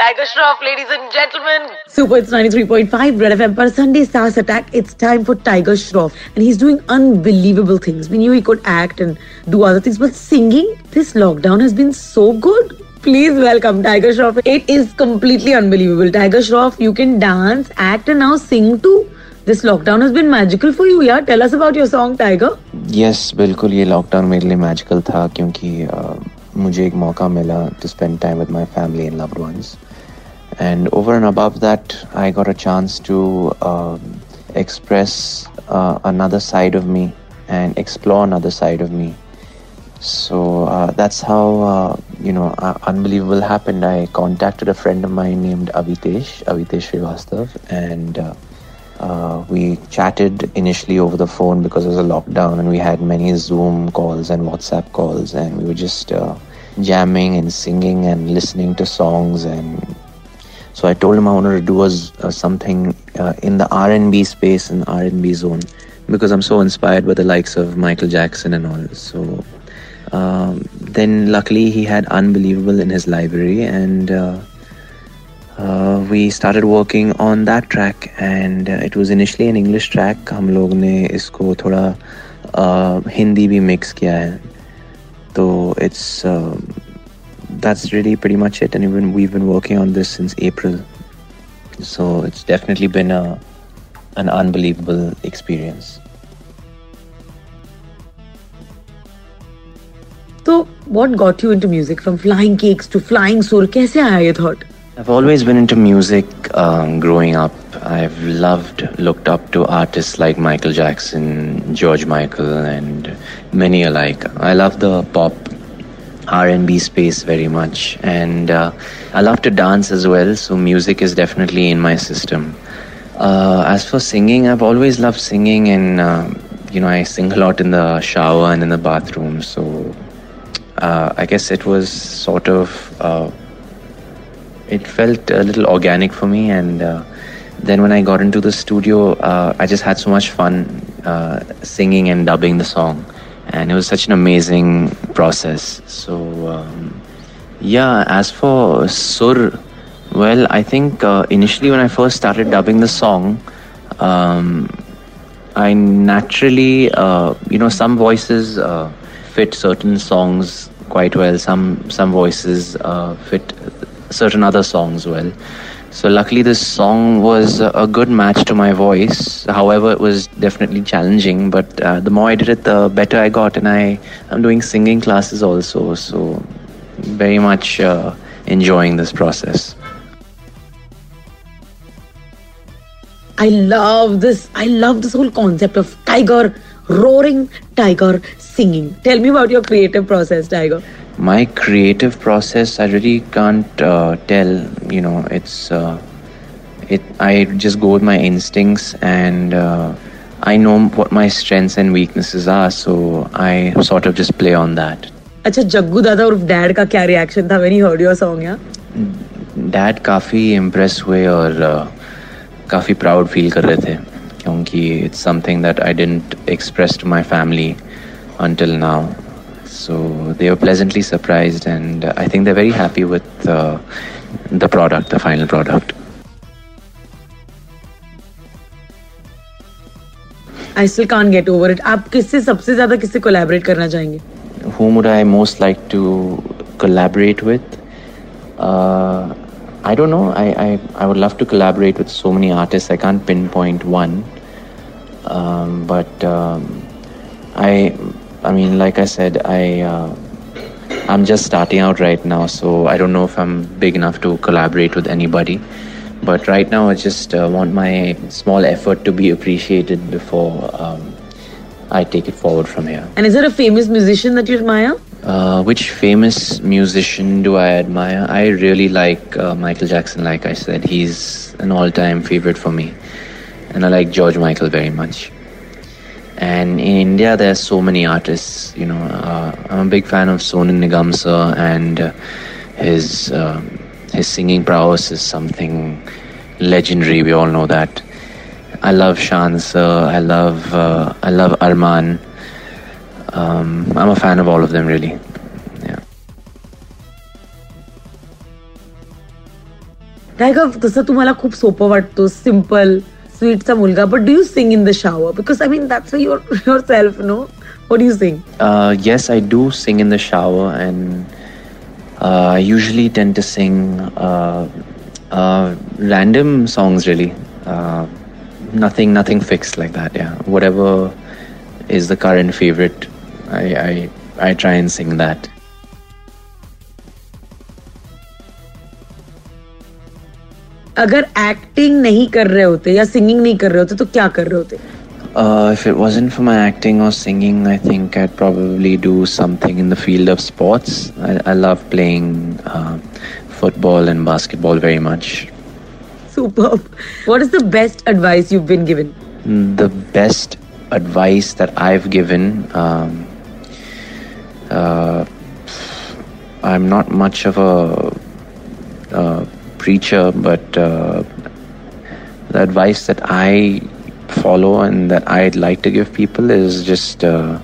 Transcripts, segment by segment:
Tiger Shroff, ladies and gentlemen. Super, it's 93.5 Red FM. For Sunday Stars Attack, it's time for Tiger Shroff. And he's doing unbelievable things. We knew he could act and do other things, but singing, this lockdown has been so good. Please welcome Tiger Shroff. It is completely unbelievable. Tiger Shroff, you can dance, act, and now sing too. This lockdown has been magical for you, yeah? Tell us about your song, Tiger. Yes, बिल्कुल ये lockdown मेरे लिए magical था क्योंकि uh, मुझे एक मौका मिला to spend time with my family and loved ones and over and above that, I got a chance to uh, express uh, another side of me and explore another side of me. So uh, that's how, uh, you know, uh, Unbelievable happened. I contacted a friend of mine named Avitesh, Avitesh Srivastav, and uh, we chatted initially over the phone because it was a lockdown and we had many Zoom calls and WhatsApp calls, and we were just jamming and singing and listening to songs and so I told him I wanted to do was uh, something uh, in the R&B space and R&B zone because I'm so inspired by the likes of Michael Jackson and all. So um, then luckily he had Unbelievable in his library and uh, uh we started working on that track and uh, it was initially an English track. हम लोग ने इसको थोड़ा uh, Hindi भी mix किया है. तो it's that's really pretty much it. And even we've been working on this since April, so it's definitely been a an unbelievable experience. So, what got you into music from flying cakes to flying soul? कैसे आया ये thought? I've always been into music um, growing up. I've loved, looked up to artists like Michael Jackson, George Michael, and many alike. I love the pop R&B space very much, and uh, I love to dance as well. So music is definitely in my system. Uh, as for singing, I've always loved singing, and uh, you know I sing a lot in the shower and in the bathroom. So uh, I guess it was sort of uh, it felt a little organic for me, and uh, then when I got into the studio, I just had so much fun singing and dubbing the song and it was such an amazing process. So, um, yeah, as for Sur, well, I think uh, initially when I first started dubbing the song, um, I naturally, uh, you know, some voices uh, fit certain songs quite well. Some some voices uh, fit certain other songs well. So luckily, this song was a good match to my voice. However, it was definitely challenging. But uh, the more I did it, the better I got, and I am doing singing classes also. So very much uh, enjoying this process. I love this. I love this whole concept of tiger roaring, tiger singing. Tell me about your creative process, Tiger my creative process i really can't uh, tell you know it's uh, it i just go with my instincts and uh, i know what my strengths and weaknesses are so i sort of just play on that अच्छा जग्गू दादा और dad का क्या reaction था when he heard your song या dad काफ़ी impress हुए और uh, काफ़ी प्राउड फील कर रहे थे क्योंकि it's something that I didn't express to my family until now so they were pleasantly surprised, and I think they're very happy with uh, the product, the final product. I still can't get over it. आप किससे सबसे ज़्यादा किससे collaborate करना चाहेंगे? Whom would I most like to collaborate with? Uh, I don't know. I, I, I would love to collaborate with so many artists. I can't pinpoint one. Um, but um, I I mean, like I said, I uh, I'm just starting out right now, so I don't know if I'm big enough to collaborate with anybody. But right now, I just uh, want my small effort to be appreciated before um, I take it forward from here. And is there a famous musician that you admire? Uh, which famous musician do I admire? I really like uh, Michael Jackson, like I said. He's an all time favorite for me. And I like George Michael very much. And in India, there's so many artists. You know, uh, I'm a big fan of Sonu Nigam sir, and uh, his uh, his singing prowess is something legendary. We all know that. I love Shan sir. I love I love Arman Um, I'm a fan of all of them, really. Tiger तसं तुम्हाला खूप सोपं वाटतो simple स्वीटचा मुलगा but do you sing in the shower because I mean that's your yourself no what do you Singh Uh, yes, I do sing in the shower, and uh, I usually tend to sing uh, uh, random songs. Really, uh, nothing, nothing fixed like that. Yeah, whatever is the current favorite, I, I, I try and sing that. अगर acting नहीं कर रहे होते या singing नहीं कर रहे होते तो क्या कर रहे होते Uh, if it wasn't for my acting or singing, I think I'd probably do something in the field of sports. I, I love playing uh, football and basketball very much. Superb. What is the best advice you've been given? The best advice that I've given. Um, uh, I'm not much of a uh, preacher, but uh, the advice that I follow and that I'd like to give people is just uh,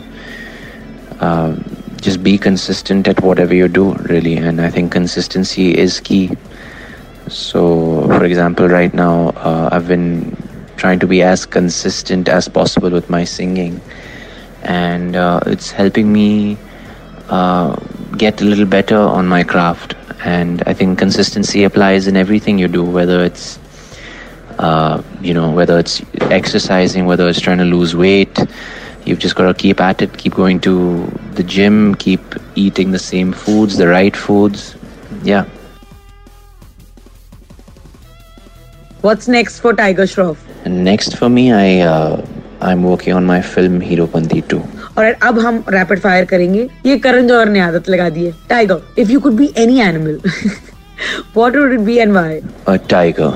uh, just be consistent at whatever you do, really. And I think consistency is key. So, for example, right now uh, I've been trying to be as consistent as possible with my singing, and uh, it's helping me uh, get a little better on my craft. And I think consistency applies in everything you do, whether it's uh, you know, whether it's exercising, whether it's trying to lose weight. You've just got to keep at it, keep going to the gym, keep eating the same foods, the right foods. Yeah. What's next for Tiger Shroff? And next for me, I uh, I'm working on my film Heropanti 2. और अब हम rapid fire करेंगे। ये करण जौहर ने आदत लगा दी है। Tiger if you could be any animal what would it be and A tiger.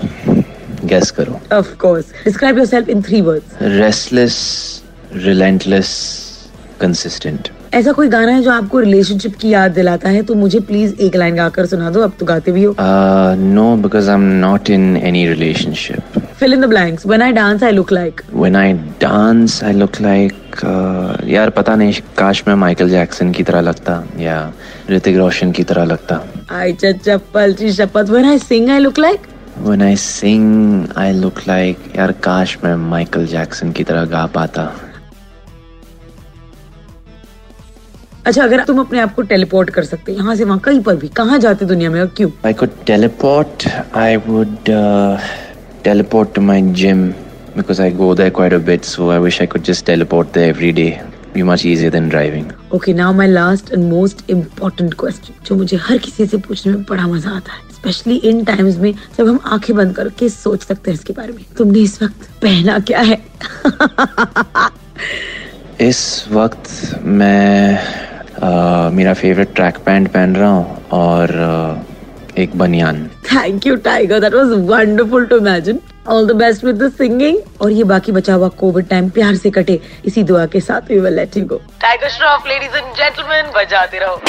Guess karo. Of course describe yourself in three words Restless, relentless, consistent. ऐसा कोई गाना है जो आपको रिलेशनशिप की याद दिलाता है? तो मुझे प्लीज़ एक लाइन गाकर सुना दो अब तो गाते भी हो। No because I am not in any relationship fill in the blanks when I dance I look like I dance, I look like uh, यार पता नहीं काश मैं माइकल जैक्सन की तरह लगता या ऋतिक रोशन की तरह लगता। आई चप्पल ची शपथ when I sing I look like When I sing, I look like यार काश मैं माइकल जैक्सन की तरह गा पाता। अच्छा अगर तुम अपने आप को टेलीपोर्ट कर सकते यहाँ से वहाँ कहीं पर भी कहाँ जाते दुनिया में और क्यों? Could teleport, I would uh, teleport to my gym because I go there quite a bit. So I wish I could just teleport there every day. Be much easier than driving. Okay now my last and most important question जो मुझे हर किसी से पूछने में बड़ा मज़ा आता है स्पेशली इन टाइम्स में जब हम आँखें बंद करके सोच सकते हैं इसके बारे में तुमने इस वक्त पहना क्या है इस वक्त मैं uh, मेरा फेवरेट ट्रैक पैंट पहन रहा हूँ और uh, एक बनियान thank you Tiger that was wonderful to imagine all the best with the singing और ये बाकी बचा हुआ कोविड टाइम प्यार से कटे। इसी दुआ के साथ we will let you go Tiger Shroff ladies and gentleman बजाते रहो।